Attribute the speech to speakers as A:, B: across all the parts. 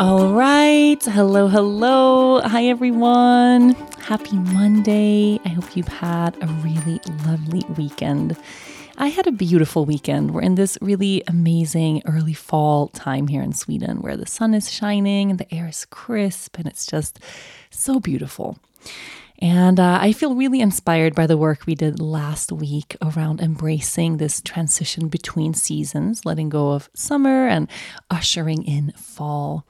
A: All right. Hello, hello. Hi, everyone. Happy Monday. I hope you've had a really lovely weekend. I had a beautiful weekend. We're in this really amazing early fall time here in Sweden where the sun is shining and the air is crisp and it's just so beautiful. And uh, I feel really inspired by the work we did last week around embracing this transition between seasons, letting go of summer and ushering in fall.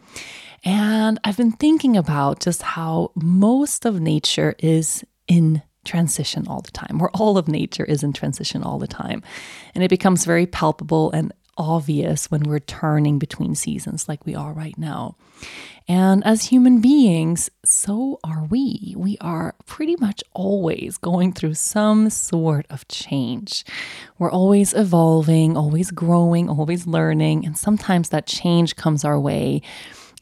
A: And I've been thinking about just how most of nature is in transition all the time, or all of nature is in transition all the time. And it becomes very palpable and obvious when we're turning between seasons like we are right now. And as human beings, so are we. We are pretty much always going through some sort of change. We're always evolving, always growing, always learning, and sometimes that change comes our way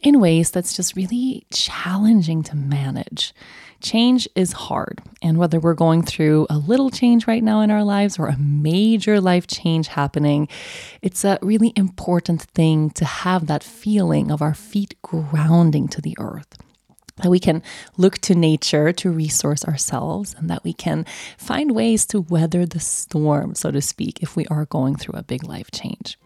A: in ways that's just really challenging to manage. Change is hard. And whether we're going through a little change right now in our lives or a major life change happening, it's a really important thing to have that feeling of our feet grounding to the earth that we can look to nature to resource ourselves and that we can find ways to weather the storm, so to speak, if we are going through a big life change.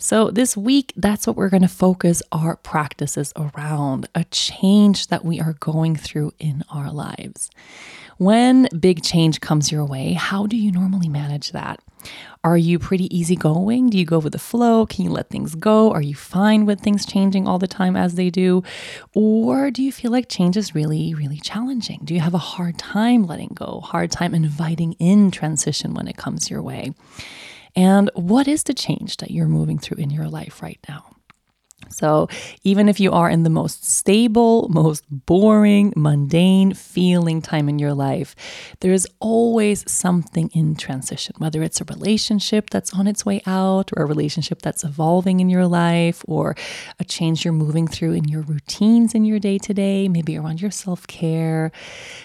A: So, this week, that's what we're going to focus our practices around a change that we are going through in our lives. When big change comes your way, how do you normally manage that? Are you pretty easygoing? Do you go with the flow? Can you let things go? Are you fine with things changing all the time as they do? Or do you feel like change is really, really challenging? Do you have a hard time letting go, hard time inviting in transition when it comes your way? And what is the change that you're moving through in your life right now? So, even if you are in the most stable, most boring, mundane feeling time in your life, there is always something in transition, whether it's a relationship that's on its way out, or a relationship that's evolving in your life, or a change you're moving through in your routines in your day to day, maybe around your self care.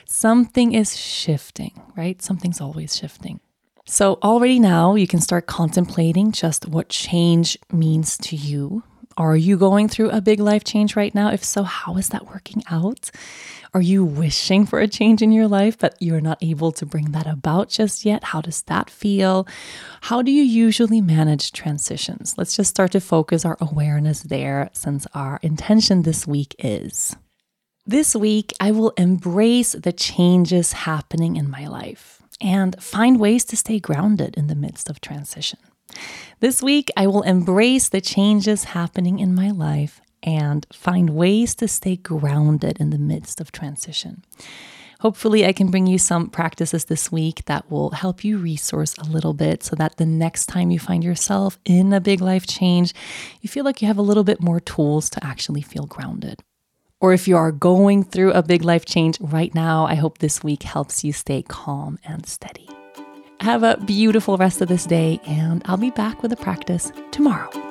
A: Something is shifting, right? Something's always shifting. So, already now, you can start contemplating just what change means to you. Are you going through a big life change right now? If so, how is that working out? Are you wishing for a change in your life, but you're not able to bring that about just yet? How does that feel? How do you usually manage transitions? Let's just start to focus our awareness there since our intention this week is. This week, I will embrace the changes happening in my life and find ways to stay grounded in the midst of transition. This week, I will embrace the changes happening in my life and find ways to stay grounded in the midst of transition. Hopefully, I can bring you some practices this week that will help you resource a little bit so that the next time you find yourself in a big life change, you feel like you have a little bit more tools to actually feel grounded or if you are going through a big life change right now, I hope this week helps you stay calm and steady. Have a beautiful rest of this day, and I'll be back with a practice tomorrow.